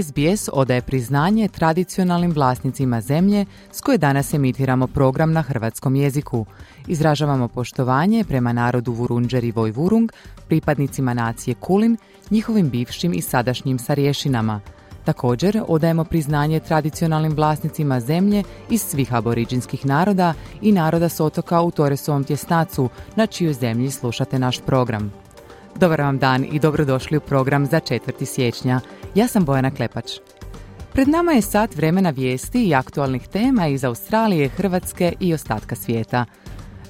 SBS odaje priznanje tradicionalnim vlasnicima zemlje s koje danas emitiramo program na hrvatskom jeziku. Izražavamo poštovanje prema narodu Vurunđer i Vojvurung, pripadnicima nacije Kulin, njihovim bivšim i sadašnjim sarješinama. Također odajemo priznanje tradicionalnim vlasnicima zemlje iz svih aboriđinskih naroda i naroda s otoka u Toresovom tjesnacu, na čijoj zemlji slušate naš program. Dobar vam dan i dobrodošli u program za 4. siječnja. Ja sam Bojana Klepač. Pred nama je sat vremena vijesti i aktualnih tema iz Australije, Hrvatske i ostatka svijeta.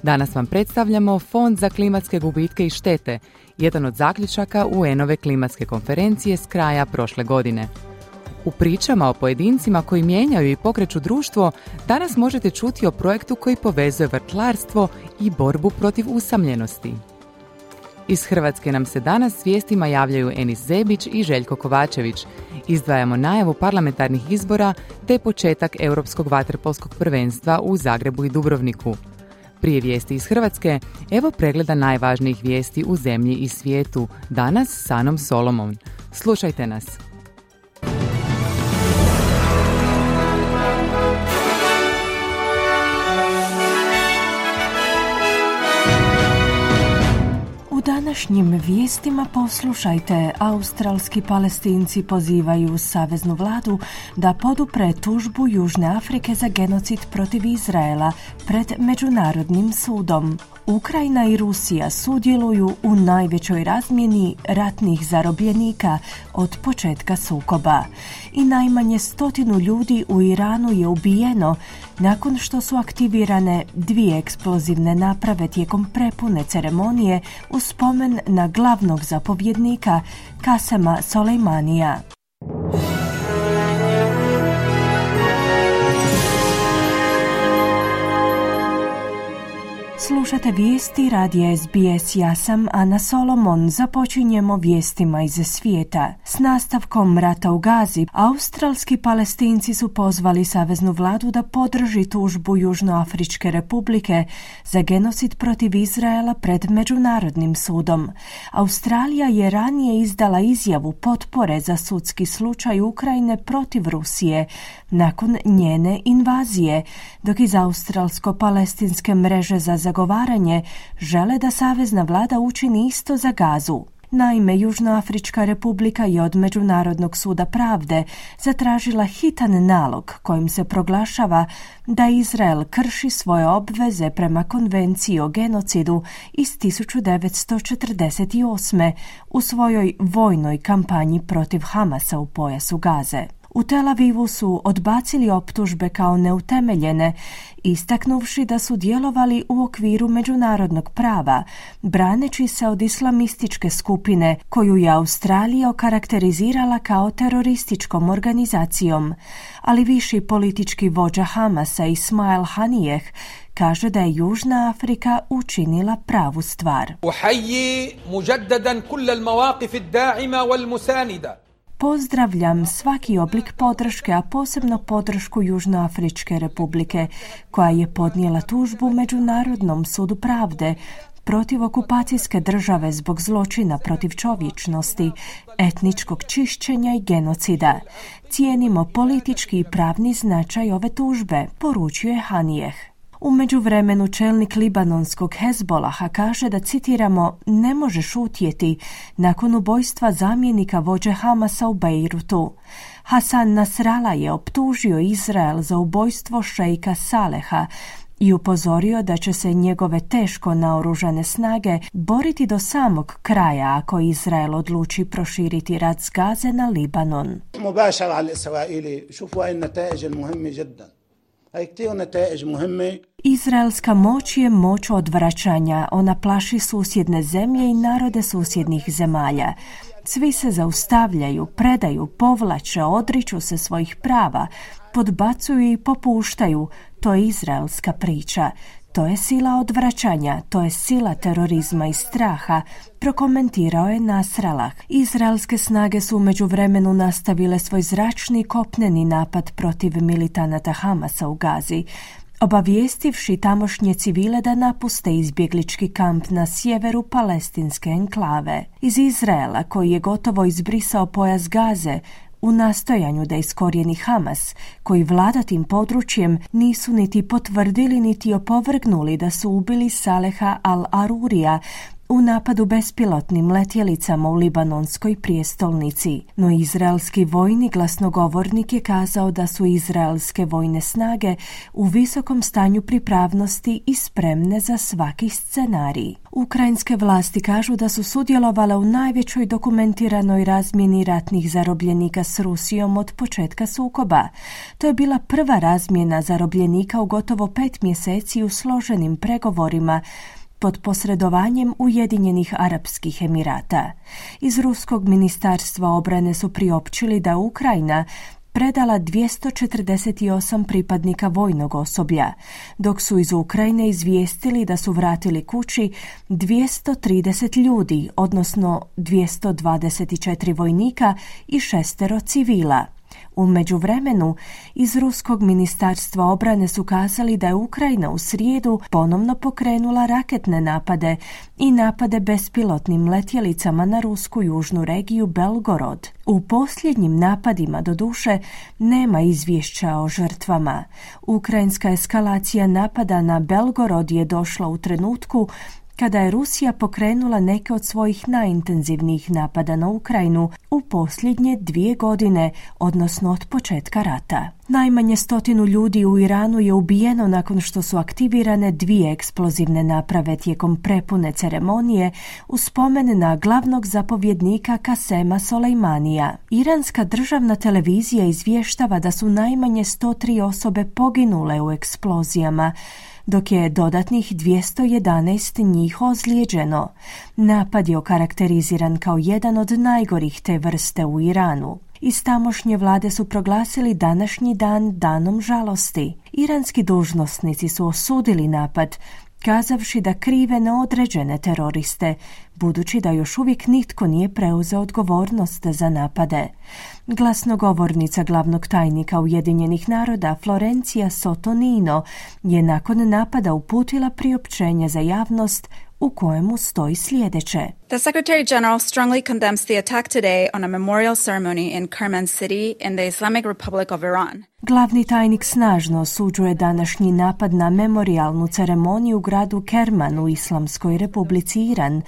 Danas vam predstavljamo Fond za klimatske gubitke i štete, jedan od zaključaka UN-ove klimatske konferencije s kraja prošle godine. U pričama o pojedincima koji mijenjaju i pokreću društvo, danas možete čuti o projektu koji povezuje vrtlarstvo i borbu protiv usamljenosti. Iz Hrvatske nam se danas vijestima javljaju Enis Zebić i Željko Kovačević. Izdvajamo najavu parlamentarnih izbora te početak Europskog vaterpolskog prvenstva u Zagrebu i Dubrovniku. Prije vijesti iz Hrvatske, evo pregleda najvažnijih vijesti u zemlji i svijetu, danas s Anom Solomon. Slušajte nas. Današnjim vijestima poslušajte. Australski palestinci pozivaju saveznu vladu da podupre tužbu Južne Afrike za genocid protiv Izraela pred Međunarodnim sudom. Ukrajina i Rusija sudjeluju u najvećoj razmjeni ratnih zarobljenika od početka sukoba i najmanje stotinu ljudi u Iranu je ubijeno nakon što su aktivirane dvije eksplozivne naprave tijekom prepune ceremonije u spomen na glavnog zapovjednika Kasema Soleimanija. Slušate vijesti radija SBS. Ja sam Ana Solomon. Započinjemo vijestima iz svijeta. S nastavkom rata u Gazi, australski palestinci su pozvali Saveznu vladu da podrži tužbu Južnoafričke republike za genocid protiv Izraela pred Međunarodnim sudom. Australija je ranije izdala izjavu potpore za sudski slučaj Ukrajine protiv Rusije nakon njene invazije, dok iz australsko-palestinske mreže za zagovaranje žele da Savezna vlada učini isto za gazu. Naime, Južnoafrička republika je od Međunarodnog suda pravde zatražila hitan nalog kojim se proglašava da Izrael krši svoje obveze prema konvenciji o genocidu iz 1948. u svojoj vojnoj kampanji protiv Hamasa u pojasu Gaze. U Tel Avivu su odbacili optužbe kao neutemeljene, istaknuvši da su djelovali u okviru međunarodnog prava, braneći se od islamističke skupine koju je Australija okarakterizirala kao terorističkom organizacijom. Ali viši politički vođa Hamasa Ismail Hanijeh kaže da je Južna Afrika učinila pravu stvar. Pozdravljam svaki oblik podrške, a posebno podršku Južnoafričke republike, koja je podnijela tužbu Međunarodnom sudu pravde protiv okupacijske države zbog zločina protiv čovječnosti, etničkog čišćenja i genocida. Cijenimo politički i pravni značaj ove tužbe, poručuje Hanijeh. U međuvremenu čelnik libanonskog Hezbolaha kaže da, citiramo, ne može šutjeti nakon ubojstva zamjenika vođe Hamasa u Beirutu. Hasan Nasrala je optužio Izrael za ubojstvo šejka Saleha i upozorio da će se njegove teško naoružane snage boriti do samog kraja ako Izrael odluči proširiti rat s Gaze na Libanon. Izraelska moć je moć odvraćanja. Ona plaši susjedne zemlje i narode susjednih zemalja. Svi se zaustavljaju, predaju, povlače, odriču se svojih prava, podbacuju i popuštaju. To je izraelska priča. To je sila odvraćanja, to je sila terorizma i straha, prokomentirao je Nasralah. Izraelske snage su umeđu vremenu nastavile svoj zračni kopneni napad protiv militanata Hamasa u Gazi obavijestivši tamošnje civile da napuste izbjeglički kamp na sjeveru palestinske enklave. Iz Izraela, koji je gotovo izbrisao pojas Gaze, u nastojanju da iskorijeni Hamas, koji vlada tim područjem, nisu niti potvrdili niti opovrgnuli da su ubili Saleha al-Arurija, u napadu bespilotnim letjelicama u libanonskoj prijestolnici, no izraelski vojni glasnogovornik je kazao da su izraelske vojne snage u visokom stanju pripravnosti i spremne za svaki scenarij. Ukrajinske vlasti kažu da su sudjelovale u najvećoj dokumentiranoj razmjeni ratnih zarobljenika s Rusijom od početka sukoba. To je bila prva razmjena zarobljenika u gotovo pet mjeseci u složenim pregovorima pod posredovanjem Ujedinjenih Arapskih Emirata. Iz Ruskog ministarstva obrane su priopćili da Ukrajina predala 248 pripadnika vojnog osoblja, dok su iz Ukrajine izvijestili da su vratili kući 230 ljudi, odnosno 224 vojnika i šestero civila. U međuvremenu iz Ruskog ministarstva obrane su kazali da je Ukrajina u srijedu ponovno pokrenula raketne napade i napade bespilotnim letjelicama na rusku južnu regiju Belgorod. U posljednjim napadima do duše nema izvješća o žrtvama. Ukrajinska eskalacija napada na Belgorod je došla u trenutku kada je Rusija pokrenula neke od svojih najintenzivnijih napada na Ukrajinu u posljednje dvije godine, odnosno od početka rata. Najmanje stotinu ljudi u Iranu je ubijeno nakon što su aktivirane dvije eksplozivne naprave tijekom prepune ceremonije u spomen na glavnog zapovjednika Kasema Soleimanija. Iranska državna televizija izvještava da su najmanje 103 osobe poginule u eksplozijama, dok je dodatnih 211 njih ozlijeđeno. Napad je okarakteriziran kao jedan od najgorih te vrste u Iranu. Iz tamošnje vlade su proglasili današnji dan danom žalosti. Iranski dužnosnici su osudili napad, kazavši da krive neodređene teroriste, budući da još uvijek nitko nije preuzeo odgovornost za napade. Glasnogovornica glavnog tajnika Ujedinjenih naroda Florencija Sotonino je nakon napada uputila priopćenje za javnost u kojemu stoji sljedeće. The Secretary General strongly condemns the attack today on a memorial ceremony in Kerman City in the Islamic Republic of Iran. Glavni tajnik snažno osuđuje današnji napad na memorialnu ceremoniju u gradu Kerman u Islamskoj republici Iran,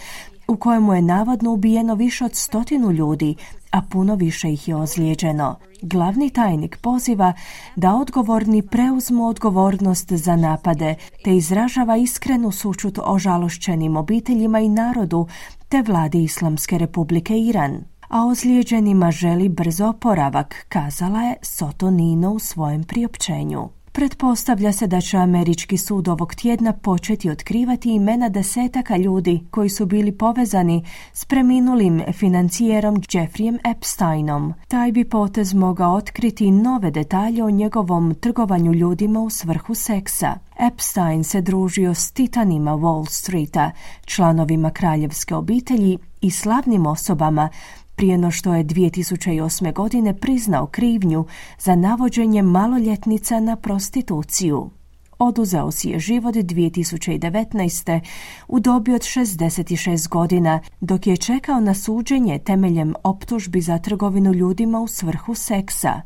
u kojemu je navodno ubijeno više od stotinu ljudi, a puno više ih je ozlijeđeno. Glavni tajnik poziva da odgovorni preuzmu odgovornost za napade, te izražava iskrenu sučut o žalošćenim obiteljima i narodu, te vladi Islamske republike Iran. A ozlijeđenima želi brzo oporavak, kazala je Sotonino u svojem priopćenju. Pretpostavlja se da će američki sud ovog tjedna početi otkrivati imena desetaka ljudi koji su bili povezani s preminulim financijerom Jeffreyem Epsteinom. Taj bi potez mogao otkriti nove detalje o njegovom trgovanju ljudima u svrhu seksa. Epstein se družio s titanima Wall Streeta, članovima kraljevske obitelji i slavnim osobama prije no što je 2008. godine priznao krivnju za navođenje maloljetnica na prostituciju. Oduzeo si je život 2019. u dobi od 66 godina, dok je čekao na suđenje temeljem optužbi za trgovinu ljudima u svrhu seksa.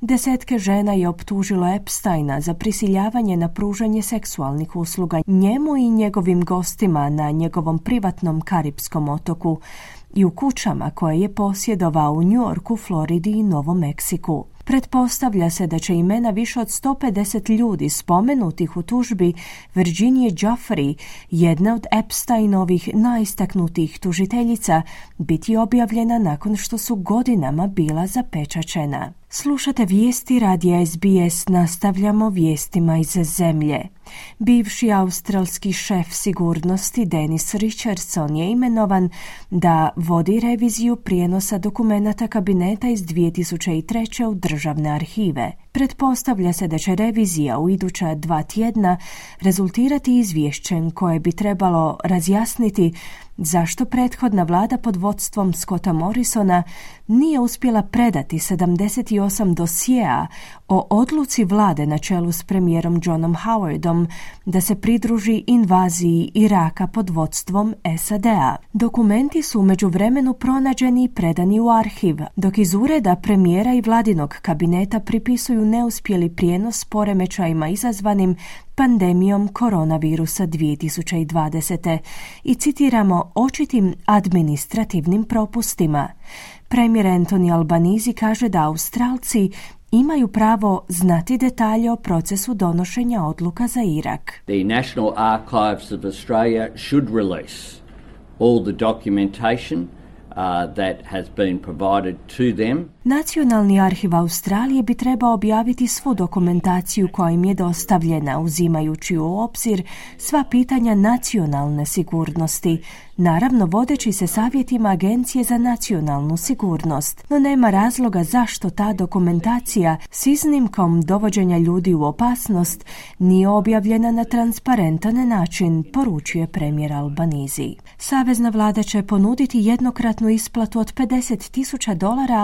Desetke žena je optužilo Epsteina za prisiljavanje na pružanje seksualnih usluga njemu i njegovim gostima na njegovom privatnom karipskom otoku, i u kućama koje je posjedovao u New Yorku, Floridi i Novom Meksiku. Pretpostavlja se da će imena više od 150 ljudi spomenutih u tužbi Virginie Joffrey, jedna od Epsteinovih najistaknutijih tužiteljica, biti objavljena nakon što su godinama bila zapečačena. Slušate vijesti radija SBS, nastavljamo vijestima iz zemlje. Bivši australski šef sigurnosti Denis Richardson je imenovan da vodi reviziju prijenosa dokumenata kabineta iz 2003. u državne arhive. Pretpostavlja se da će revizija u iduća dva tjedna rezultirati izvješćem koje bi trebalo razjasniti zašto prethodna vlada pod vodstvom Scotta Morrisona nije uspjela predati 78 dosjea o odluci vlade na čelu s premijerom Johnom Howardom da se pridruži invaziji Iraka pod vodstvom SAD-a. Dokumenti su među vremenu pronađeni i predani u arhiv, dok iz ureda premijera i vladinog kabineta pripisuju neuspjeli prijenos poremećajima izazvanim pandemijom koronavirusa 2020. i citiramo očitim administrativnim propustima. Premijer Antoni Albanizi kaže da Australci imaju pravo znati detalje o procesu donošenja odluka za Irak. The National Archives of Australia should release all the documentation Uh, that has been provided to them. Nacionalni arhiv Australije bi trebao objaviti svu dokumentaciju koja im je dostavljena, uzimajući u obzir sva pitanja nacionalne sigurnosti, naravno vodeći se savjetima Agencije za nacionalnu sigurnost. No nema razloga zašto ta dokumentacija s iznimkom dovođenja ljudi u opasnost nije objavljena na transparentan način, poručuje premijer Albanizi. Savezna vlada će ponuditi jednokratnu isplatu od 50 tisuća dolara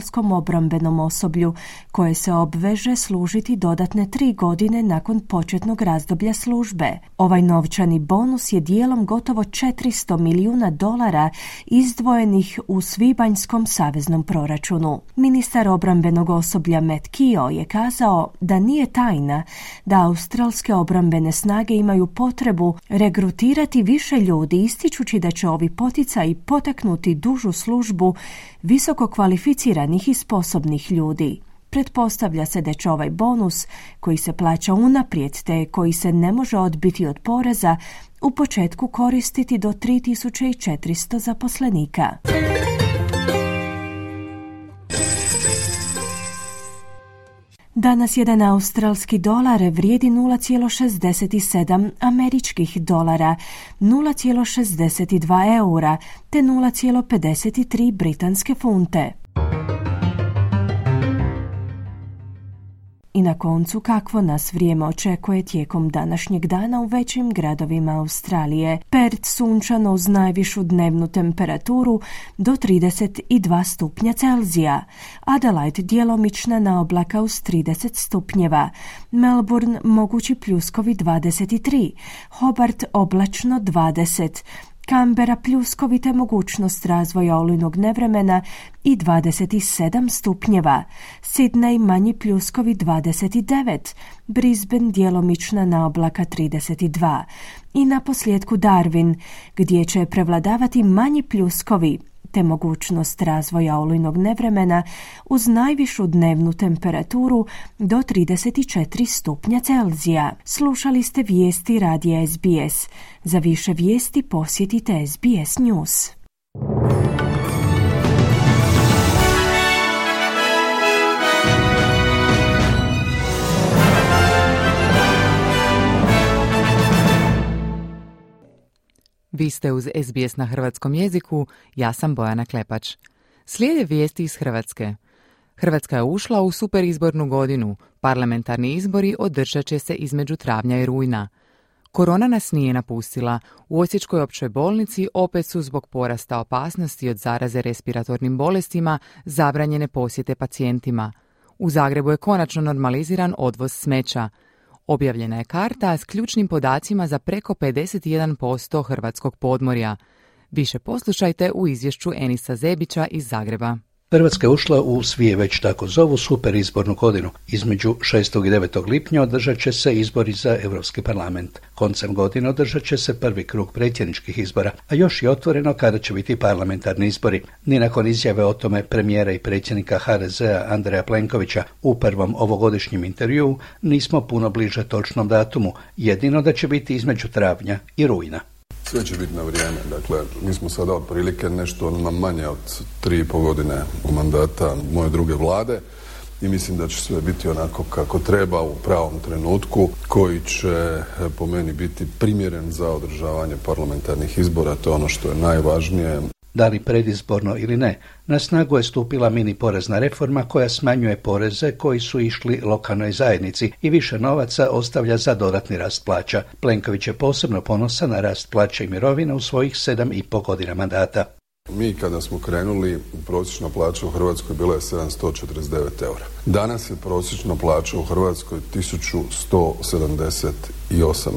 australskom obrambenom osoblju, koje se obveže služiti dodatne tri godine nakon početnog razdoblja službe. Ovaj novčani bonus je dijelom gotovo 400 milijuna dolara izdvojenih u Svibanjskom saveznom proračunu. Ministar obrambenog osoblja Matt Kio je kazao da nije tajna da australske obrambene snage imaju potrebu regrutirati više ljudi ističući da će ovi poticaji potaknuti dužu službu visoko kvalificiranih i sposobnih ljudi. Pretpostavlja se da će ovaj bonus, koji se plaća unaprijed te koji se ne može odbiti od poreza, u početku koristiti do 3400 zaposlenika. Danas jedan australski dolar vrijedi 0,67 američkih dolara, 0,62 eura te 0,53 britanske funte. I na koncu kakvo nas vrijeme očekuje tijekom današnjeg dana u većim gradovima Australije. Perth sunčano uz najvišu dnevnu temperaturu do 32 stupnja Celzija. Adelaide djelomična na oblaka uz 30 stupnjeva. Melbourne mogući pljuskovi 23. Hobart oblačno 20. Kambera pljuskovite mogućnost razvoja olujnog nevremena i 27 stupnjeva, Sidney manji pljuskovi 29, Brisbane djelomična na oblaka 32 i na posljedku Darwin gdje će prevladavati manji pljuskovi te mogućnost razvoja olujnog nevremena uz najvišu dnevnu temperaturu do 34 stupnja Celzija. Slušali ste vijesti radija SBS. Za više vijesti posjetite SBS News. Vi ste uz SBS na hrvatskom jeziku, ja sam Bojana Klepač. Slijede vijesti iz Hrvatske. Hrvatska je ušla u superizbornu godinu. Parlamentarni izbori održat će se između travnja i rujna. Korona nas nije napustila. U Osječkoj općoj bolnici opet su zbog porasta opasnosti od zaraze respiratornim bolestima zabranjene posjete pacijentima. U Zagrebu je konačno normaliziran odvoz smeća. Objavljena je karta s ključnim podacima za preko 51% hrvatskog podmorja. Više poslušajte u izvješću Enisa Zebića iz Zagreba. Hrvatska je ušla u svije već tako zovu super izbornu godinu. Između 6. i 9. lipnja održat će se izbori za Europski parlament. Koncem godine održat će se prvi krug predsjedničkih izbora, a još je otvoreno kada će biti parlamentarni izbori. Ni nakon izjave o tome premijera i predsjednika HDZ-a Andreja Plenkovića u prvom ovogodišnjem intervjuu nismo puno bliže točnom datumu, jedino da će biti između travnja i rujna. Sve će biti na vrijeme. Dakle, mi smo sada otprilike nešto na manje od tri i pol godine mandata moje druge vlade i mislim da će sve biti onako kako treba u pravom trenutku koji će po meni biti primjeren za održavanje parlamentarnih izbora. To je ono što je najvažnije da li predizborno ili ne, na snagu je stupila mini porezna reforma koja smanjuje poreze koji su išli lokalnoj zajednici i više novaca ostavlja za dodatni rast plaća. Plenković je posebno ponosan na rast plaća i mirovina u svojih sedam i pol godina mandata. Mi kada smo krenuli, prosječna plaća u Hrvatskoj bila je 749 eura. Danas je prosječna plaća u Hrvatskoj 1178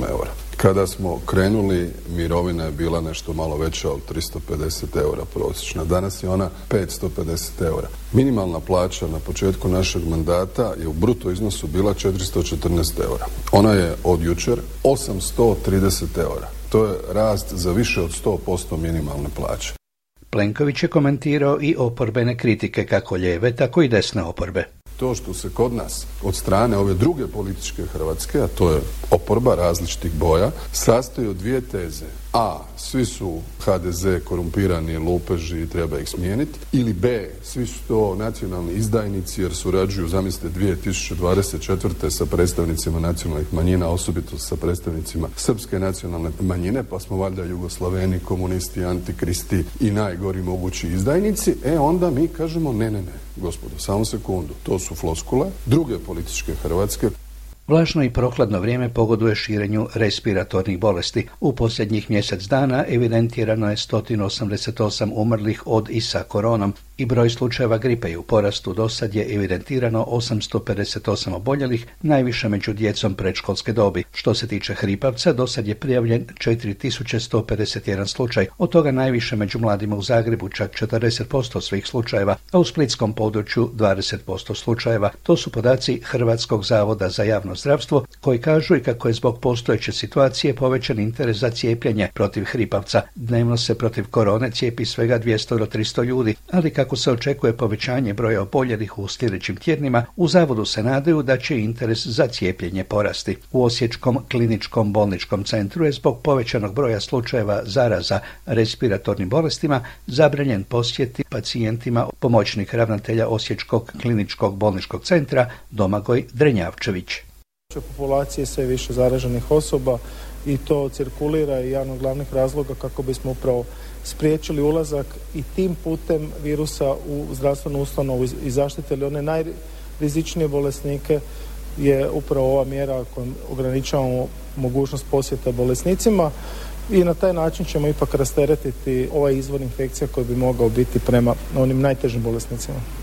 eura. Kada smo krenuli, mirovina je bila nešto malo veća od 350 eura prosječna. Danas je ona 550 eura. Minimalna plaća na početku našeg mandata je u bruto iznosu bila 414 eura. Ona je od jučer 830 eura. To je rast za više od 100% minimalne plaće. Plenković je komentirao i oporbene kritike kako lijeve, tako i desne oporbe to što se kod nas od strane ove druge političke Hrvatske, a to je oporba različitih boja, sastoji od dvije teze. A. Svi su HDZ korumpirani lupeži i treba ih smijeniti. Ili B. Svi su to nacionalni izdajnici jer surađuju, zamislite, 2024. sa predstavnicima nacionalnih manjina, osobito sa predstavnicima srpske nacionalne manjine, pa smo valjda Jugoslaveni, komunisti, antikristi i najgori mogući izdajnici. E onda mi kažemo ne, ne, ne, gospodo, samo sekundu. To su floskule druge političke Hrvatske Vlažno i prohladno vrijeme pogoduje širenju respiratornih bolesti. U posljednjih mjesec dana evidentirano je 188 umrlih od i sa koronom i broj slučajeva gripe je u porastu. Do sad je evidentirano 858 oboljelih, najviše među djecom predškolske dobi. Što se tiče hripavca, do sad je prijavljen 4151 slučaj, od toga najviše među mladima u Zagrebu, čak 40% svih slučajeva, a u splitskom području 20% slučajeva. To su podaci Hrvatskog zavoda za javno zdravstvo, koji kažu i kako je zbog postojeće situacije povećan interes za cijepljenje protiv hripavca. Dnevno se protiv korone cijepi svega 200 do 300 ljudi, ali kako se očekuje povećanje broja oboljelih u sljedećim tjednima, u zavodu se nadaju da će interes za cijepljenje porasti. U Osječkom kliničkom bolničkom centru je zbog povećanog broja slučajeva zaraza respiratornim bolestima zabranjen posjeti pacijentima pomoćnik ravnatelja Osječkog kliničkog bolničkog centra Domagoj Drenjavčević. Populacije sve više zaraženih osoba i to cirkulira i jedan od glavnih razloga kako bismo upravo spriječili ulazak i tim putem virusa u zdravstvenu ustanovu i zaštitili one najrizičnije bolesnike je upravo ova mjera kojom ograničavamo mogućnost posjeta bolesnicima i na taj način ćemo ipak rasteretiti ovaj izvor infekcija koji bi mogao biti prema onim najtežim bolesnicima.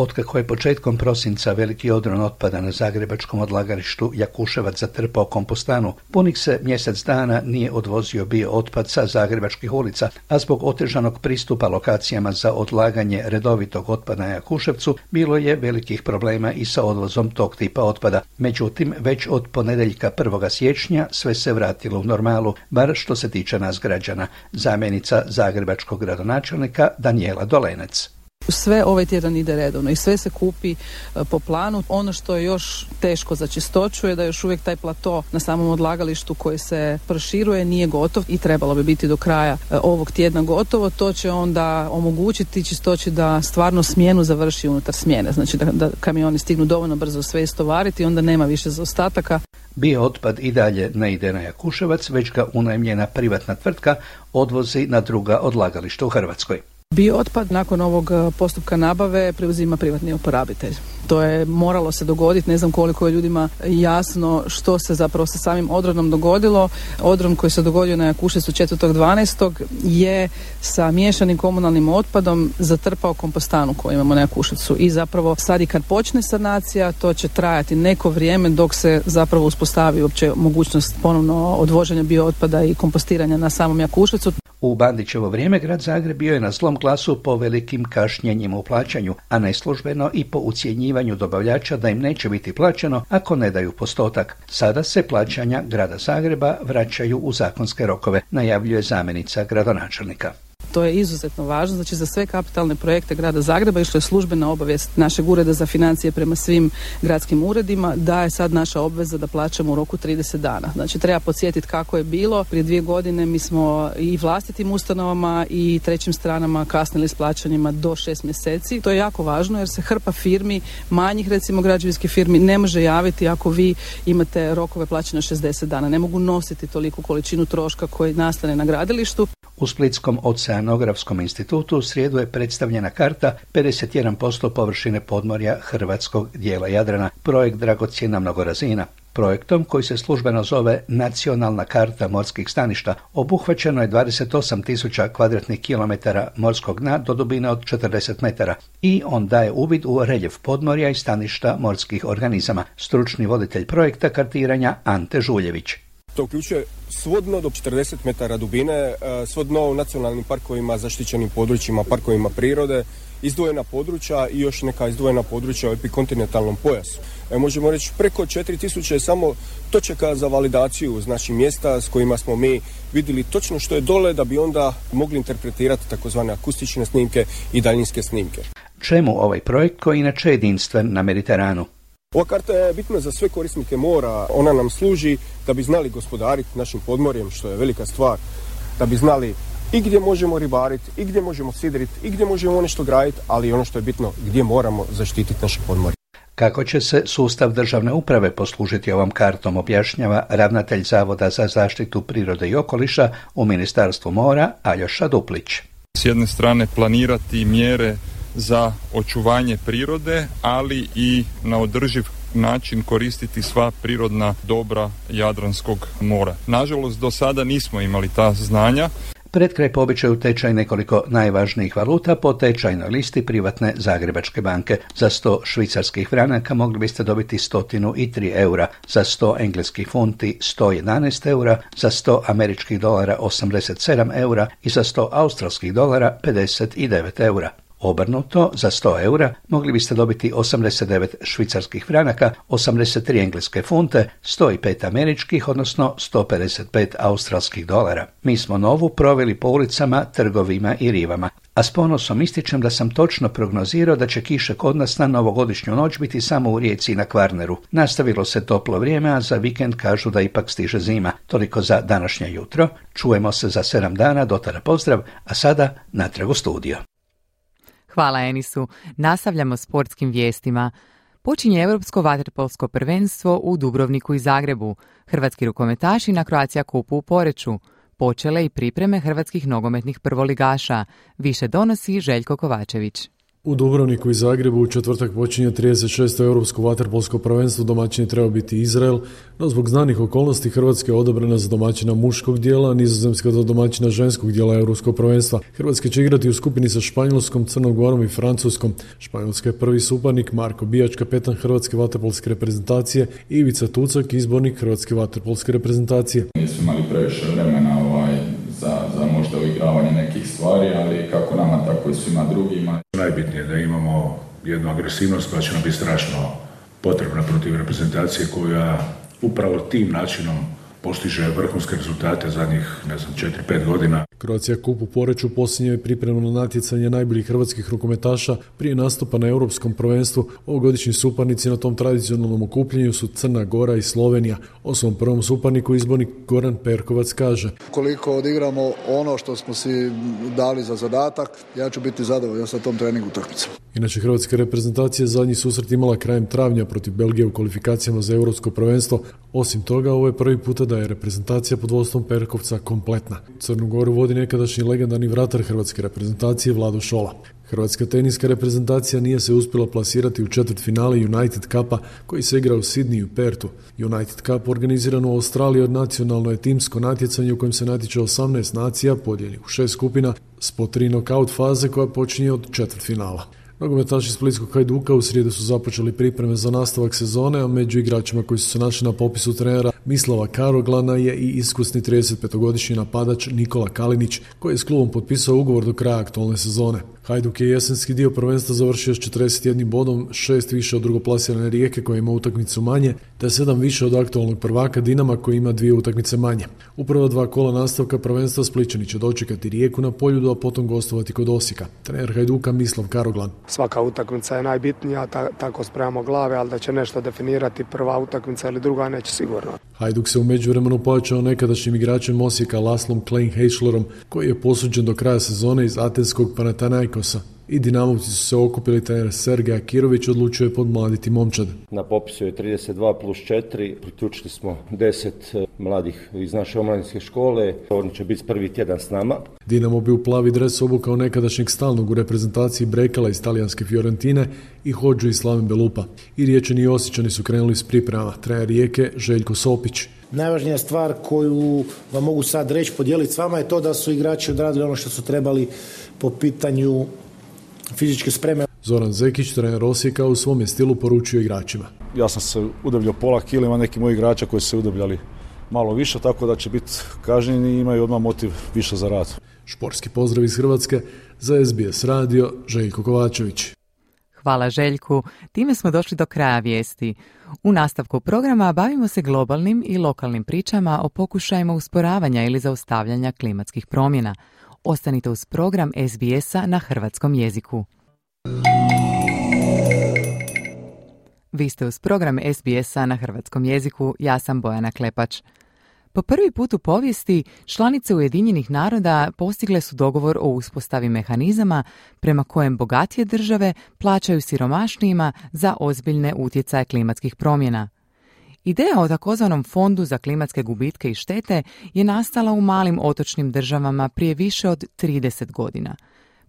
Otkako je početkom prosinca veliki odron otpada na zagrebačkom odlagalištu Jakuševac zatrpao kompostanu, punih se mjesec dana nije odvozio bio otpad sa zagrebačkih ulica, a zbog otežanog pristupa lokacijama za odlaganje redovitog otpada na Jakuševcu bilo je velikih problema i sa odvozom tog tipa otpada. Međutim, već od ponedeljka 1. siječnja sve se vratilo u normalu, bar što se tiče nas građana. Zamjenica zagrebačkog gradonačelnika Danijela Dolenec. Sve ovaj tjedan ide redovno i sve se kupi e, po planu. Ono što je još teško za čistoću je da još uvijek taj plato na samom odlagalištu koji se proširuje nije gotov i trebalo bi biti do kraja e, ovog tjedna gotovo. To će onda omogućiti čistoći da stvarno smjenu završi unutar smjene. Znači da, da kamioni stignu dovoljno brzo sve istovariti i onda nema više zaostataka. Bio otpad i dalje ne ide na Jakuševac, već ga unajmljena privatna tvrtka odvozi na druga odlagališta u Hrvatskoj. Bio otpad nakon ovog e, postupka nabave preuzima privatni uporabitelj. To je moralo se dogoditi, ne znam koliko je ljudima jasno što se zapravo sa samim odrodom dogodilo. Odron koji se dogodio na Jakušecu 4.12. je sa miješanim komunalnim otpadom zatrpao kompostanu koju imamo na Jakuševcu i zapravo sad i kad počne sanacija to će trajati neko vrijeme dok se zapravo uspostavi uopće mogućnost ponovno odvoženja biootpada i kompostiranja na samom Jakuševcu. U Bandićevo vrijeme grad Zagreb bio je na slom glasu po velikim kašnjenjima u plaćanju, a neslužbeno i po ucjenjivanju dobavljača da im neće biti plaćeno ako ne daju postotak. Sada se plaćanja grada Zagreba vraćaju u zakonske rokove, najavljuje zamjenica gradonačelnika. To je izuzetno važno, znači za sve kapitalne projekte grada Zagreba išlo je službena obavijest našeg ureda za financije prema svim gradskim uredima da je sad naša obveza da plaćamo u roku 30 dana. Znači treba podsjetiti kako je bilo. Prije dvije godine mi smo i vlastitim ustanovama i trećim stranama kasnili s plaćanjima do šest mjeseci. To je jako važno jer se hrpa firmi, manjih recimo građevinskih firmi ne može javiti ako vi imate rokove plaćanja 60 dana. Ne mogu nositi toliku količinu troška koji nastane na gradilištu. U Splitskom oceanografskom institutu u srijedu je predstavljena karta 51% površine podmorja hrvatskog dijela Jadrana, projekt dragocjena mnogorazina. Projektom koji se službeno zove Nacionalna karta morskih staništa obuhvaćeno je 28 tisuća kvadratnih kilometara morskog dna do dubine od 40 metara i on daje uvid u reljef podmorja i staništa morskih organizama. Stručni voditelj projekta kartiranja Ante Žuljević. To uključuje svodno do 40 metara dubine, e, svodno u nacionalnim parkovima, zaštićenim područjima, parkovima prirode, izdvojena područja i još neka izdvojena područja u epikontinentalnom pojasu. E, možemo reći preko 4000 je samo točaka za validaciju, znači mjesta s kojima smo mi vidjeli točno što je dole da bi onda mogli interpretirati takozvane akustične snimke i daljinske snimke. Čemu ovaj projekt koji inače jedinstven na Mediteranu? Ova karta je bitna za sve korisnike mora, ona nam služi da bi znali gospodariti našim podmorjem, što je velika stvar, da bi znali i gdje možemo ribariti, i gdje možemo sidriti, i gdje možemo nešto graditi, ali ono što je bitno, gdje moramo zaštititi naše podmorje. Kako će se sustav državne uprave poslužiti ovom kartom objašnjava ravnatelj Zavoda za zaštitu prirode i okoliša u Ministarstvu mora Aljoša Duplić. S jedne strane planirati mjere za očuvanje prirode, ali i na održiv način koristiti sva prirodna dobra Jadranskog mora. Nažalost, do sada nismo imali ta znanja. Pred kraj po običaju tečaj nekoliko najvažnijih valuta po tečajnoj listi privatne Zagrebačke banke. Za 100 švicarskih franaka mogli biste dobiti stotinu i 3 eura, za 100 engleskih funti 111 eura, za 100 američkih dolara 87 eura i za 100 australskih dolara 59 eura. Obrnuto, za 100 eura mogli biste dobiti 89 švicarskih franaka, 83 engleske funte, 105 američkih, odnosno 155 australskih dolara. Mi smo novu proveli po ulicama, trgovima i rivama, a s ponosom ističem da sam točno prognozirao da će kiše kod nas na novogodišnju noć biti samo u Rijeci na Kvarneru. Nastavilo se toplo vrijeme, a za vikend kažu da ipak stiže zima. Toliko za današnje jutro. Čujemo se za sedam dana, dotara pozdrav, a sada natrag u studio. Hvala Enisu. Nastavljamo sportskim vijestima. Počinje Europsko vaterpolsko prvenstvo u Dubrovniku i Zagrebu. Hrvatski rukometaši na Croatia kupu u Poreću. Počele i pripreme hrvatskih nogometnih prvoligaša. Više donosi Željko Kovačević. U Dubrovniku i Zagrebu u četvrtak počinje 36. europsko vaterpolsko prvenstvo, domaćin treba biti Izrael, no zbog znanih okolnosti Hrvatska je odobrena za domaćina muškog dijela, a nizozemska za domaćina ženskog dijela europskog prvenstva. Hrvatska će igrati u skupini sa Španjolskom, Crnom Gorom i Francuskom. Španjolska je prvi suparnik, Marko Bijač, kapetan Hrvatske vaterpolske reprezentacije i Ivica Tucak, izbornik Hrvatske vaterpolske reprezentacije. Nismo imali previše vremena ovaj, za, za možda uigravanje nekih stvari, ali kako nama, tako i svima drugima. Najbitnije je da imamo jednu agresivnost koja će nam biti strašno potrebna protiv reprezentacije koja upravo tim načinom postiže vrhunske rezultate zadnjih, ne znam, 4-5 godina. Croatia Kup u Poreću posljednje je pripremno natjecanje najboljih hrvatskih rukometaša prije nastupa na europskom prvenstvu. Ovogodišnji suparnici na tom tradicionalnom okupljenju su Crna Gora i Slovenija. O svom prvom suparniku izbornik Goran Perkovac kaže. Koliko odigramo ono što smo si dali za zadatak, ja ću biti zadovoljan sa tom treningu utakmicom. Inače, hrvatska reprezentacija zadnji susret imala krajem travnja protiv Belgije u kvalifikacijama za europsko prvenstvo. Osim toga, ovo je prvi puta da je reprezentacija pod vodstvom Perkovca kompletna. Crnu Goru vodi nekadašnji legendarni vratar hrvatske reprezentacije Vlado Šola. Hrvatska teniska reprezentacija nije se uspjela plasirati u četvrt finale United Cupa koji se igra u Sydney u Pertu. United Cup organiziran u Australiji od nacionalno je timsko natjecanje u kojem se natječe 18 nacija podijeljenih u šest skupina s po tri knockout faze koja počinje od četvrt finala. Nogometaši Splitskog Hajduka u srijedu su započeli pripreme za nastavak sezone, a među igračima koji su se našli na popisu trenera Mislava Karoglana je i iskusni 35-godišnji napadač Nikola Kalinić, koji je s klubom potpisao ugovor do kraja aktualne sezone. Hajduk je jesenski dio prvenstva završio s 41 bodom, šest više od drugoplasirane Rijeke koja ima utakmicu manje, te sedam više od aktualnog prvaka Dinama koji ima dvije utakmice manje. U prva dva kola nastavka prvenstva Spličani će dočekati Rijeku na poljudu, a potom gostovati kod Osijeka. Trener Hajduka Mislav Karoglan. Svaka utakmica je najbitnija, tako spremamo glave, ali da će nešto definirati prva utakmica ili druga neće sigurno. Hajduk se u međuvremenu pojačao nekadašnjim igračem Osijeka Laslom Klein Heischlerom, koji je posuđen do kraja sezone iz atenskog Panathinaikosa i Dinamovci su se okupili, trener Sergej Akirović odlučio je podmladiti momčad. Na popisu je 32 plus 4, priključili smo 10 eh, mladih iz naše omladinske škole, oni će biti prvi tjedan s nama. Dinamo bi u plavi dres obukao nekadašnjeg stalnog u reprezentaciji Brekala iz talijanske Fiorentine i Hođu iz Slaven Belupa. I riječani i osjećani su krenuli s pripremama, trener Rijeke Željko Sopić. Najvažnija stvar koju vam mogu sad reći, podijeliti s vama je to da su igrači odradili ono što su trebali po pitanju fizičke spreme. Zoran Zekić, trener Osijeka, u svom je stilu poručio igračima. Ja sam se udavljao pola kilima, neki moji igrača koji su se udavljali malo više, tako da će biti kažnjeni i imaju odmah motiv više za rad. Šporski pozdrav iz Hrvatske za SBS radio Željko Kovačević. Hvala Željku. Time smo došli do kraja vijesti. U nastavku programa bavimo se globalnim i lokalnim pričama o pokušajima usporavanja ili zaustavljanja klimatskih promjena. Ostanite uz program SBS-a na hrvatskom jeziku. Vi ste uz program SBS-a na hrvatskom jeziku, ja sam Bojana Klepač. Po prvi put u povijesti članice Ujedinjenih naroda postigle su dogovor o uspostavi mehanizama prema kojem bogatije države plaćaju siromašnijima za ozbiljne utjecaje klimatskih promjena. Ideja o takozvanom fondu za klimatske gubitke i štete je nastala u malim otočnim državama prije više od 30 godina.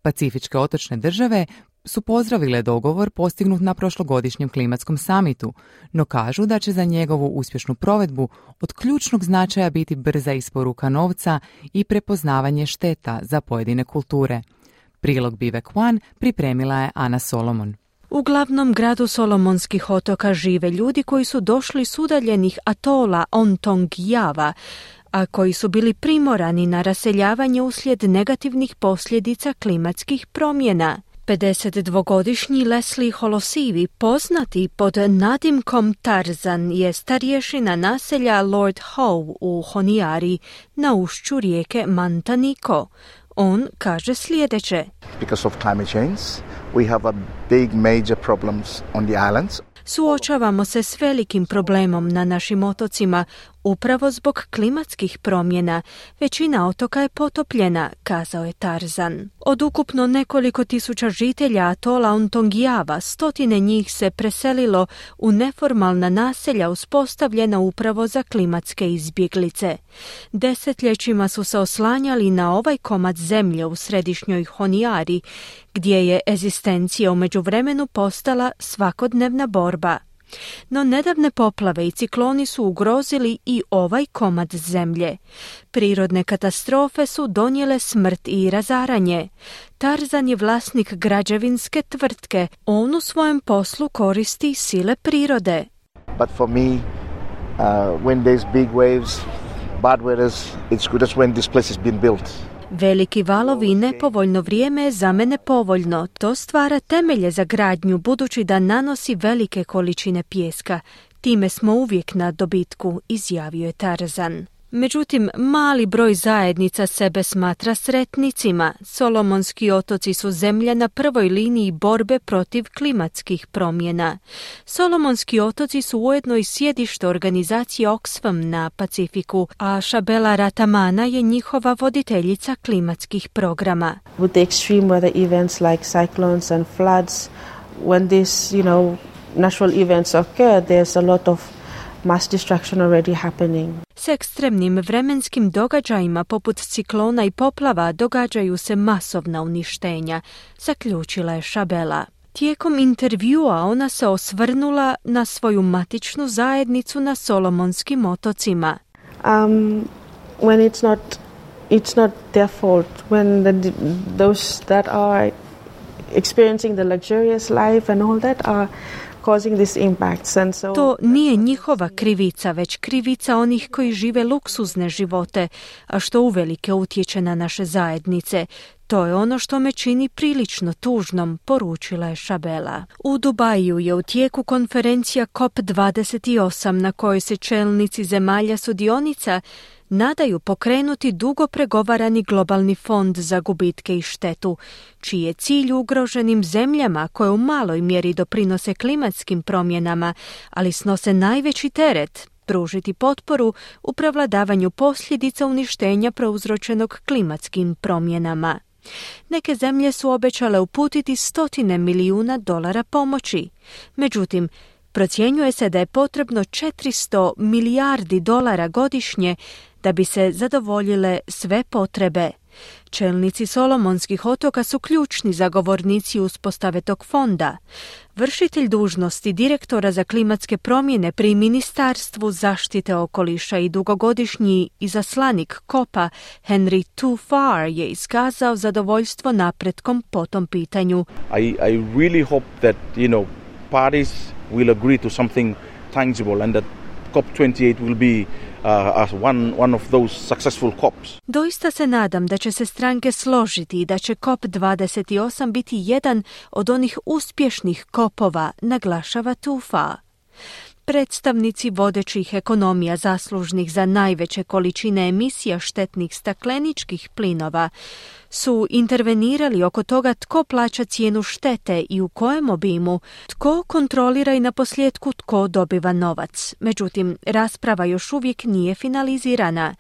Pacifičke otočne države su pozdravile dogovor postignut na prošlogodišnjem klimatskom samitu, no kažu da će za njegovu uspješnu provedbu od ključnog značaja biti brza isporuka novca i prepoznavanje šteta za pojedine kulture. Prilog Bivek One pripremila je Ana Solomon. U glavnom gradu Solomonskih otoka žive ljudi koji su došli s udaljenih atola Java, a koji su bili primorani na raseljavanje uslijed negativnih posljedica klimatskih promjena. 52-godišnji Leslie Holosivi, poznati pod nadimkom Tarzan, je starješina naselja Lord Howe u Honijari na ušću rijeke Mantaniko. On kaže sljedeće. Because of climate change, we have a big major problems on the islands. Suočavamo se s velikim problemom na našim otocima upravo zbog klimatskih promjena. Većina otoka je potopljena, kazao je Tarzan. Od ukupno nekoliko tisuća žitelja atola Ontongijava, stotine njih se preselilo u neformalna naselja uspostavljena upravo za klimatske izbjeglice. Desetljećima su se oslanjali na ovaj komad zemlje u središnjoj Honijari, gdje je ezistencija u međuvremenu postala svakodnevna borba. No nedavne poplave i cikloni su ugrozili i ovaj komad zemlje. Prirodne katastrofe su donijele smrt i razaranje. Tarzan je vlasnik građevinske tvrtke. On u svojem poslu koristi sile prirode. But for me, uh, when there's big waves, bad weather, it's good as when this place has been built. Veliki valovi i nepovoljno vrijeme je za mene povoljno. To stvara temelje za gradnju budući da nanosi velike količine pjeska. Time smo uvijek na dobitku, izjavio je Tarzan. Međutim, mali broj zajednica sebe smatra sretnicima. Solomonski otoci su zemlja na prvoj liniji borbe protiv klimatskih promjena. Solomonski otoci su ujedno i sjedište organizacije Oxfam na Pacifiku, a Šabela Ratamana je njihova voditeljica klimatskih programa. With the extreme weather events like cyclones and floods, when these, you know, natural events occur, there's a lot of mass destruction already happening. S ekstremnim vremenskim događajima poput ciklona i poplava događaju se masovna uništenja, zaključila je Šabela. Tijekom intervjua ona se osvrnula na svoju matičnu zajednicu na Solomonskim otocima. Um, when it's not it's not their fault when the, those that are experiencing the luxurious life and all that are To nije njihova krivica, već krivica onih koji žive luksuzne živote, a što uvelike utječe na naše zajednice. To je ono što me čini prilično tužnom, poručila je Šabela. U Dubaju je u tijeku konferencija COP28 na kojoj se čelnici zemalja sudionica nadaju pokrenuti dugo pregovarani globalni fond za gubitke i štetu, čiji je cilj ugroženim zemljama koje u maloj mjeri doprinose klimatskim promjenama, ali snose najveći teret pružiti potporu u prevladavanju posljedica uništenja prouzročenog klimatskim promjenama. Neke zemlje su obećale uputiti stotine milijuna dolara pomoći. Međutim, procjenjuje se da je potrebno 400 milijardi dolara godišnje da bi se zadovoljile sve potrebe. Čelnici Solomonskih otoka su ključni zagovornici uspostave tog fonda. Vršitelj dužnosti direktora za klimatske promjene pri Ministarstvu zaštite okoliša i dugogodišnji izaslanik Kopa Henry Tufar je iskazao zadovoljstvo napretkom po tom pitanju. I, I really hope that, you know, parties will agree to something tangible and that COP28 will be uh, one, one of those successful COPs. Doista se nadam da će se stranke složiti i da će COP28 biti jedan od onih uspješnih kopova, naglašava Tufa. Predstavnici vodećih ekonomija zaslužnih za najveće količine emisija štetnih stakleničkih plinova su intervenirali oko toga tko plaća cijenu štete i u kojem obimu, tko kontrolira i na posljedku tko dobiva novac. Međutim, rasprava još uvijek nije finalizirana.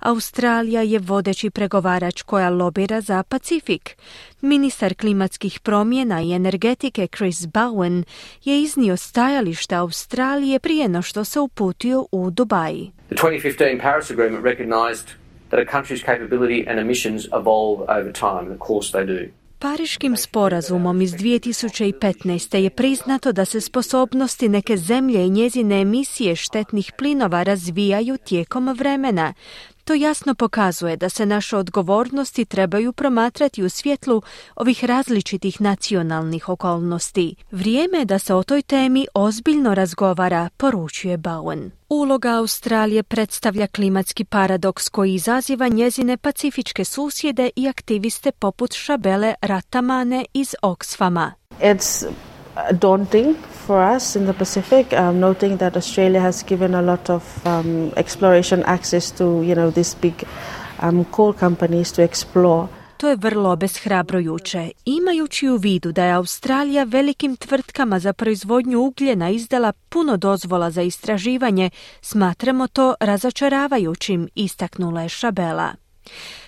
Australija je vodeći pregovarač koja lobira za Pacifik. Ministar klimatskih promjena i energetike Chris Bowen je iznio stajališta Australije prije no što se uputio u Dubaji. The 2015 Paris Agreement recognized that a country's capability and emissions evolve over time, of course they do. Pariškim sporazumom iz 2015. je priznato da se sposobnosti neke zemlje i njezine emisije štetnih plinova razvijaju tijekom vremena. To jasno pokazuje da se naše odgovornosti trebaju promatrati u svjetlu ovih različitih nacionalnih okolnosti. Vrijeme je da se o toj temi ozbiljno razgovara, poručuje Bowen. Uloga Australije predstavlja klimatski paradoks koji izaziva njezine pacifičke susjede i aktiviste poput Šabele Ratamane iz Oxfama. it's daunting for us in the Pacific, um, noting that Australia has given a lot of um, exploration access to, you know, these big um, coal companies to explore. To je vrlo obeshrabrujuće. Imajući u vidu da je Australija velikim tvrtkama za proizvodnju ugljena izdala puno dozvola za istraživanje, smatramo to razočaravajućim, istaknula je Šabela.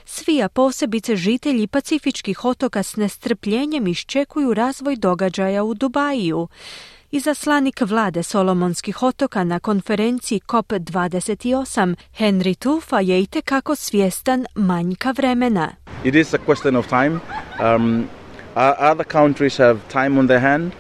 Svi, a posebice žitelji pacifičkih otoka s nestrpljenjem iščekuju razvoj događaja u Dubaju. Izaslanik vlade Solomonskih otoka na konferenciji COP28 Henry Tufa je itekako svjestan manjka vremena. It is a question of time. Um, other countries have time on their hand.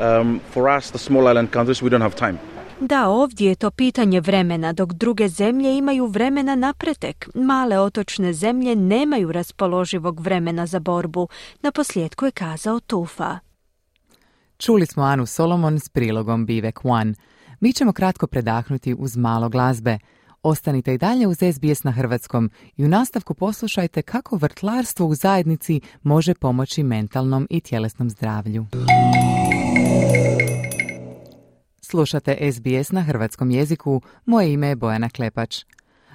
Um, for us, the small island countries, we don't have time. Da, ovdje je to pitanje vremena, dok druge zemlje imaju vremena napretek. Male otočne zemlje nemaju raspoloživog vremena za borbu. Na posljedku je kazao Tufa. Čuli smo Anu Solomon s prilogom Bivek One. Mi ćemo kratko predahnuti uz malo glazbe. Ostanite i dalje uz SBS na hrvatskom i u nastavku poslušajte kako vrtlarstvo u zajednici može pomoći mentalnom i tjelesnom zdravlju. Slušate SBS na hrvatskom jeziku, moje ime je Bojana Klepač.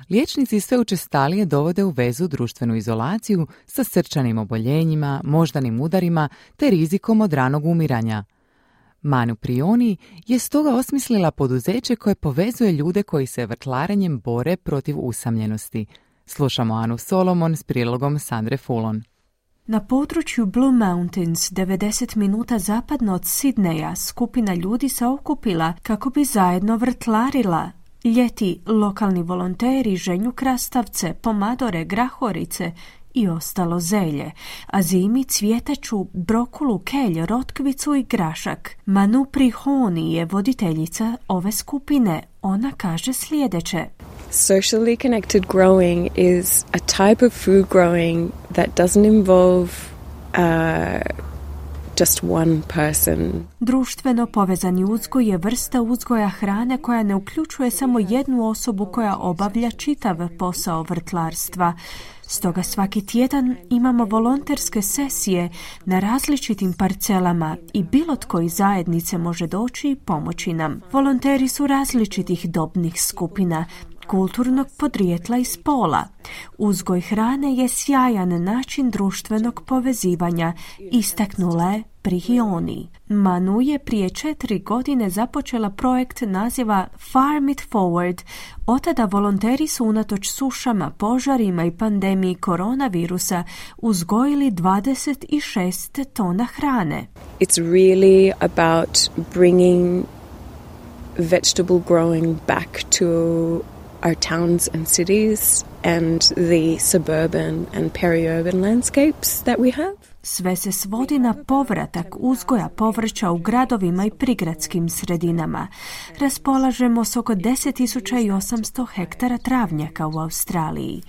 Liječnici sve učestalije dovode u vezu društvenu izolaciju sa srčanim oboljenjima, moždanim udarima te rizikom od ranog umiranja. Manu Prioni je stoga osmislila poduzeće koje povezuje ljude koji se vrtlarenjem bore protiv usamljenosti. Slušamo Anu Solomon s prilogom Sandre Fulon. Na području Blue Mountains, 90 minuta zapadno od Sidneja, skupina ljudi se okupila kako bi zajedno vrtlarila. Ljeti lokalni volonteri ženju krastavce, pomadore, grahorice i ostalo zelje, a zimi cvjetaču, brokulu, kelj, rotkvicu i grašak. Manu Prihoni je voditeljica ove skupine. Ona kaže sljedeće. Socially connected growing is a type of food growing that doesn't involve uh, just one person. Društveno povezani uzgoj je vrsta uzgoja hrane koja ne uključuje samo jednu osobu koja obavlja čitav posao vrtlarstva. Stoga svaki tjedan imamo volonterske sesije na različitim parcelama i bilo tko iz zajednice može doći i pomoći nam. Volonteri su različitih dobnih skupina, kulturnog podrijetla i spola. Uzgoj hrane je sjajan način društvenog povezivanja, istaknula je Prihioni. Manu je prije četiri godine započela projekt naziva Farm It Forward. Od tada volonteri su unatoč sušama, požarima i pandemiji koronavirusa uzgojili 26 tona hrane. It's really about bringing vegetable growing back to our towns and cities and the suburban and peri-urban landscapes that we have. Sve se svodi na povratak uzgoja povrća u gradovima i prigradskim sredinama. Raspolažemo s oko 10.800 hektara travnjaka u Australiji.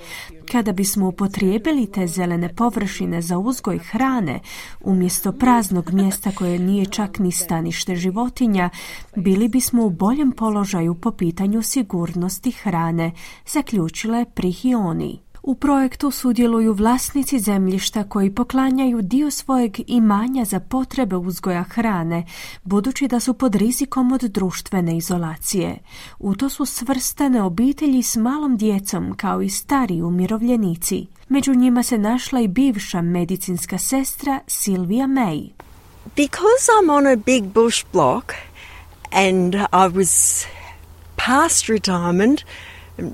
Kada bismo upotrijebili te zelene površine za uzgoj hrane, umjesto praznog mjesta koje nije čak ni stanište životinja, bili bismo u boljem položaju po pitanju sigurnosti hrane, zaključila je Prihioni. U projektu sudjeluju vlasnici zemljišta koji poklanjaju dio svojeg imanja za potrebe uzgoja hrane, budući da su pod rizikom od društvene izolacije. U to su svrstane obitelji s malom djecom kao i stari umirovljenici. Među njima se našla i bivša medicinska sestra Silvia May. Because I'm on a big bush block and I was past retirement,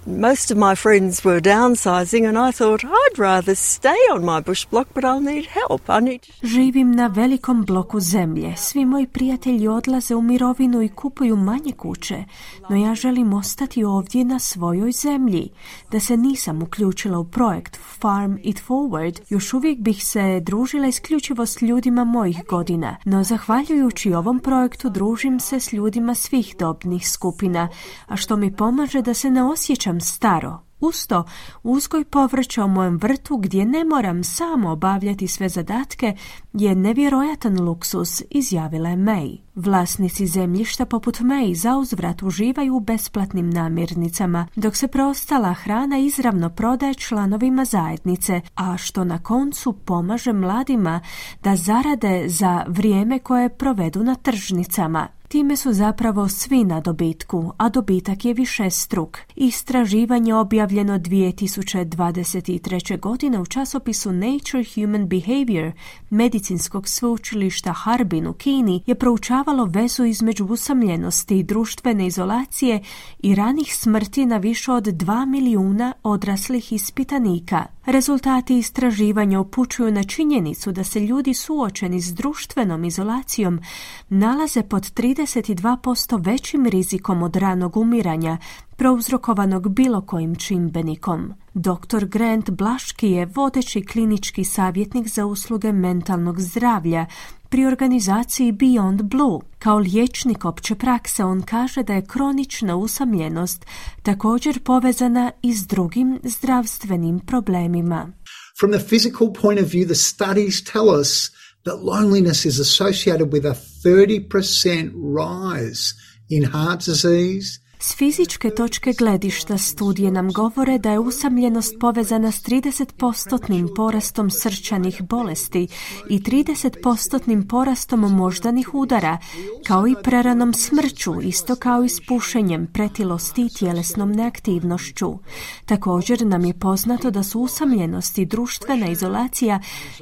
most of my friends were downsizing and I thought I'd rather stay on my bush block but I'll need help. I need... Živim na velikom bloku zemlje. Svi moji prijatelji odlaze u mirovinu i kupuju manje kuće, no ja želim ostati ovdje na svojoj zemlji. Da se nisam uključila u projekt Farm It Forward, još uvijek bih se družila isključivo s ljudima mojih godina, no zahvaljujući ovom projektu družim se s ljudima svih dobnih skupina, a što mi pomaže da se ne osjećam osjećam staro. Usto, uzgoj povrća u mojem vrtu gdje ne moram samo obavljati sve zadatke je nevjerojatan luksus, izjavila je May. Vlasnici zemljišta poput May za uzvrat uživaju u besplatnim namirnicama, dok se preostala hrana izravno prodaje članovima zajednice, a što na koncu pomaže mladima da zarade za vrijeme koje provedu na tržnicama. Time su zapravo svi na dobitku, a dobitak je više struk. Istraživanje objavljeno 2023. godine u časopisu Nature Human Behavior medicinskog sveučilišta Harbin u Kini je proučavalo vezu između usamljenosti i društvene izolacije i ranih smrti na više od 2 milijuna odraslih ispitanika. Rezultati istraživanja upućuju na činjenicu da se ljudi suočeni s društvenom izolacijom nalaze pod 32% većim rizikom od ranog umiranja prouzrokovanog bilo kojim čimbenikom. Dr. Grant Blaški je vodeći klinički savjetnik za usluge mentalnog zdravlja pri organizaciji Beyond Blue. Kao liječnik opće prakse on kaže da je kronična usamljenost također povezana i s drugim zdravstvenim problemima. From the physical point of view, the studies tell us that loneliness is associated with a 30% rise in heart disease, s fizičke točke gledišta studije nam govore da je usamljenost povezana s 30% porastom srčanih bolesti i 30% porastom moždanih udara, kao i preranom smrću, isto kao i s pušenjem, pretilosti i tjelesnom neaktivnošću. Također nam je poznato da su usamljenost i društvena izolacija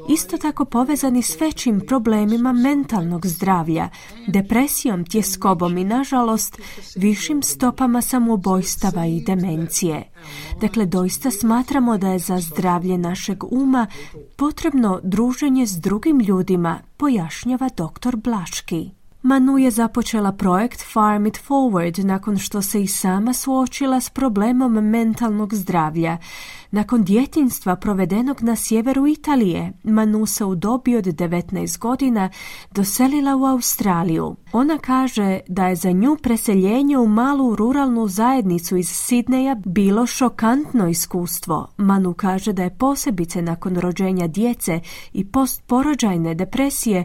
isto tako povezani s većim problemima mentalnog zdravlja, depresijom, tjeskobom i, nažalost, višim stopom stopama samoubojstava i demencije. Dakle, doista smatramo da je za zdravlje našeg uma potrebno druženje s drugim ljudima, pojašnjava dr. Blaški. Manu je započela projekt Farm It Forward nakon što se i sama suočila s problemom mentalnog zdravlja. Nakon djetinstva provedenog na sjeveru Italije, Manu se u dobi od 19 godina doselila u Australiju. Ona kaže da je za nju preseljenje u malu ruralnu zajednicu iz Sidneja bilo šokantno iskustvo. Manu kaže da je posebice nakon rođenja djece i postporođajne depresije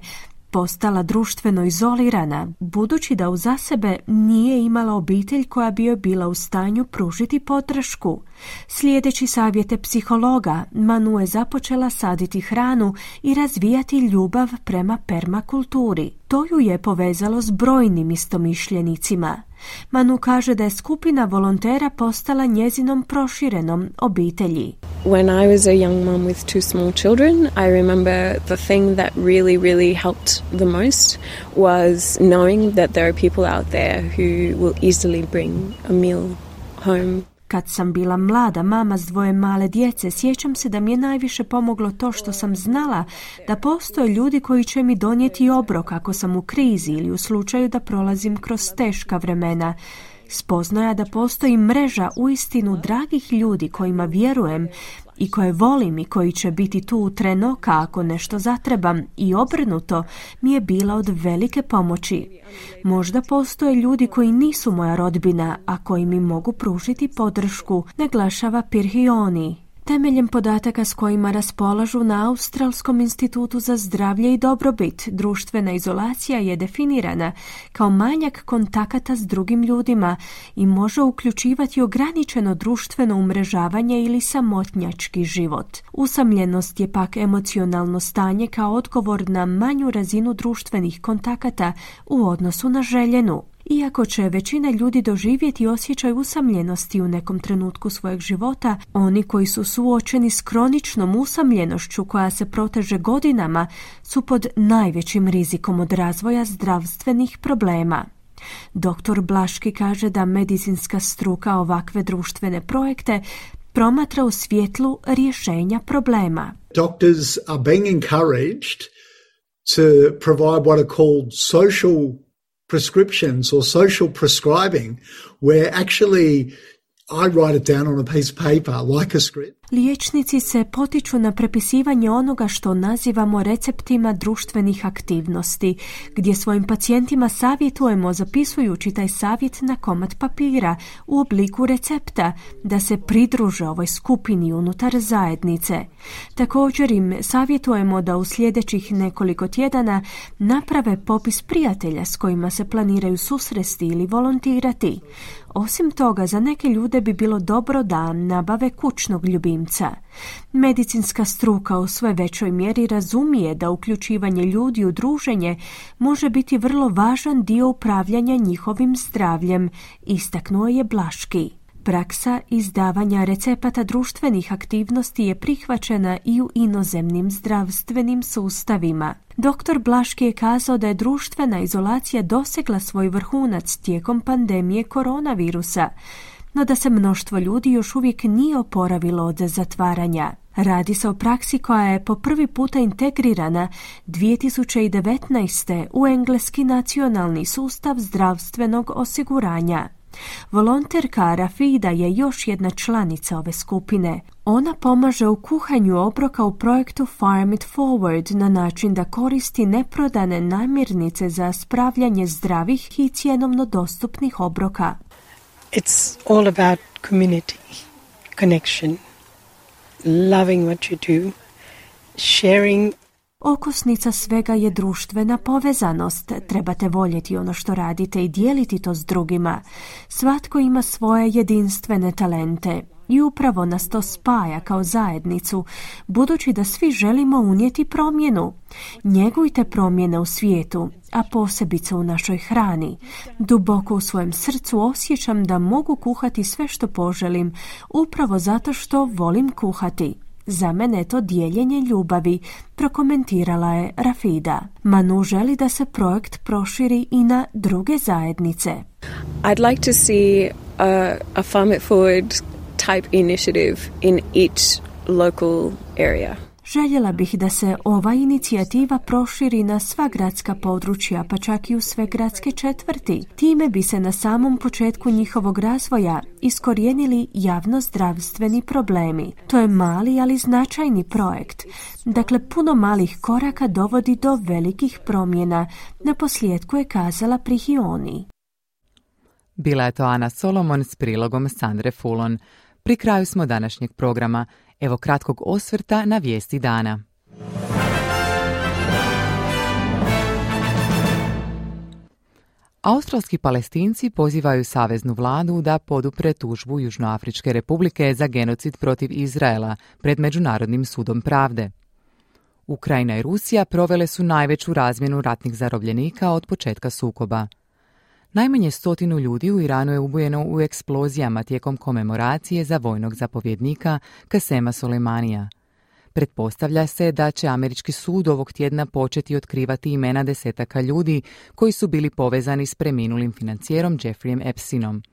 postala društveno izolirana, budući da uza sebe nije imala obitelj koja bi joj bila u stanju pružiti podršku. Slijedeći savjete psihologa, Manu je započela saditi hranu i razvijati ljubav prema permakulturi. To ju je povezalo s brojnim istomišljenicima. Manu kaže da je skupina volontera postala njezinom proširenom obitelji. When I was a young mom with two small children, I remember the thing that really, really helped the most was knowing that there are people out there who will easily bring a meal home. Kad sam bila mlada mama s dvoje male djece, sjećam se da mi je najviše pomoglo to što sam znala da postoje ljudi koji će mi donijeti obrok ako sam u krizi ili u slučaju da prolazim kroz teška vremena. Spoznaja da postoji mreža uistinu dragih ljudi kojima vjerujem i koje volim i koji će biti tu u treno ako nešto zatrebam i obrnuto mi je bila od velike pomoći. Možda postoje ljudi koji nisu moja rodbina, a koji mi mogu pružiti podršku, naglašava Pirhioni. Temeljem podataka s kojima raspolažu na Australskom institutu za zdravlje i dobrobit, društvena izolacija je definirana kao manjak kontakata s drugim ljudima i može uključivati ograničeno društveno umrežavanje ili samotnjački život. Usamljenost je pak emocionalno stanje kao odgovor na manju razinu društvenih kontakata u odnosu na željenu. Iako će većina ljudi doživjeti osjećaj usamljenosti u nekom trenutku svojeg života, oni koji su suočeni s kroničnom usamljenošću koja se proteže godinama su pod najvećim rizikom od razvoja zdravstvenih problema. Dr. Blaški kaže da medicinska struka ovakve društvene projekte promatra u svjetlu rješenja problema. Doctors are being encouraged to provide what are called social prescriptions or social prescribing where actually I write it down on a piece of paper like a script. Liječnici se potiču na prepisivanje onoga što nazivamo receptima društvenih aktivnosti, gdje svojim pacijentima savjetujemo zapisujući taj savjet na komad papira u obliku recepta da se pridruže ovoj skupini unutar zajednice. Također im savjetujemo da u sljedećih nekoliko tjedana naprave popis prijatelja s kojima se planiraju susresti ili volontirati. Osim toga, za neke ljude bi bilo dobro da nabave kućnog ljubimca. Medicinska struka u sve većoj mjeri razumije da uključivanje ljudi u druženje može biti vrlo važan dio upravljanja njihovim zdravljem, istaknuo je Blaški. Praksa izdavanja recepata društvenih aktivnosti je prihvaćena i u inozemnim zdravstvenim sustavima. Dr. Blaški je kazao da je društvena izolacija dosegla svoj vrhunac tijekom pandemije koronavirusa, no da se mnoštvo ljudi još uvijek nije oporavilo od zatvaranja. Radi se o praksi koja je po prvi puta integrirana 2019. u engleski nacionalni sustav zdravstvenog osiguranja. Volonterka Rafida je još jedna članica ove skupine. Ona pomaže u kuhanju obroka u projektu Farm It Forward na način da koristi neprodane namirnice za spravljanje zdravih i cjenovno dostupnih obroka. It's all about community, connection, loving what you do, sharing Okosnica svega je društvena povezanost. Trebate voljeti ono što radite i dijeliti to s drugima. Svatko ima svoje jedinstvene talente i upravo nas to spaja kao zajednicu, budući da svi želimo unijeti promjenu. Njegujte promjene u svijetu, a posebice u našoj hrani. Duboko u svojem srcu osjećam da mogu kuhati sve što poželim, upravo zato što volim kuhati. Za mene to dijeljenje ljubavi, prokomentirala je Rafida. Manu želi da se projekt proširi i na druge zajednice. I'd like to see a, a Farm It Forward type initiative in each local area. Željela bih da se ova inicijativa proširi na sva gradska područja, pa čak i u sve gradske četvrti. Time bi se na samom početku njihovog razvoja iskorijenili javno-zdravstveni problemi. To je mali, ali značajni projekt. Dakle, puno malih koraka dovodi do velikih promjena. Na posljedku je kazala Prihioni. Bila je to Ana Solomon s prilogom Sandre Fulon. Pri kraju smo današnjeg programa. Evo kratkog osvrta na vijesti dana. Australski palestinci pozivaju saveznu vladu da podupre tužbu Južnoafričke republike za genocid protiv Izraela pred Međunarodnim sudom pravde. Ukrajina i Rusija provele su najveću razmjenu ratnih zarobljenika od početka sukoba. Najmanje stotinu ljudi u Iranu je ubojeno u eksplozijama tijekom komemoracije za vojnog zapovjednika Kasema Soleimanija. Pretpostavlja se da će američki sud ovog tjedna početi otkrivati imena desetaka ljudi koji su bili povezani s preminulim financijerom Jeffreyem Epsteinom.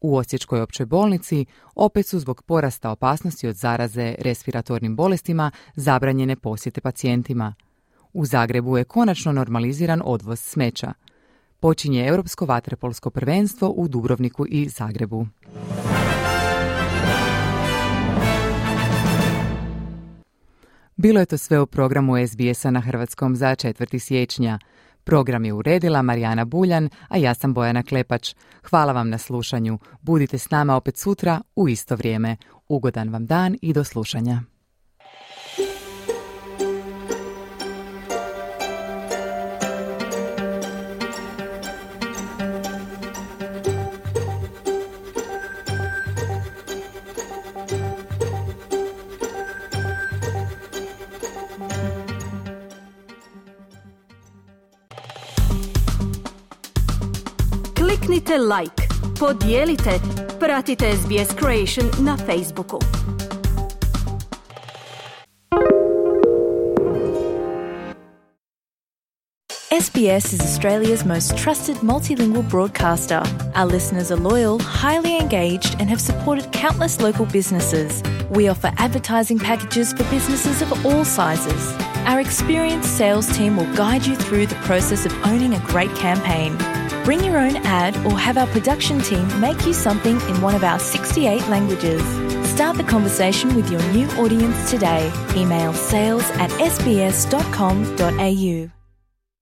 U Osječkoj općoj bolnici opet su zbog porasta opasnosti od zaraze respiratornim bolestima zabranjene posjete pacijentima. U Zagrebu je konačno normaliziran odvoz smeća. Počinje Europsko vaterpolsko prvenstvo u Dubrovniku i Zagrebu. Bilo je to sve u programu SBS-a na Hrvatskom za 4. siječnja. Program je uredila Marijana Buljan, a ja sam Bojana Klepač. Hvala vam na slušanju. Budite s nama opet sutra u isto vrijeme. Ugodan vam dan i do slušanja. Kliknite like, podijelite, pratite SBS Creation na Facebooku. SBS is Australia's most trusted multilingual broadcaster. Our listeners are loyal, highly engaged, and have supported countless local businesses. We offer advertising packages for businesses of all sizes. Our experienced sales team will guide you through the process of owning a great campaign. Bring your own ad or have our production team make you something in one of our 68 languages. Start the conversation with your new audience today. Email sales at sbs.com.au.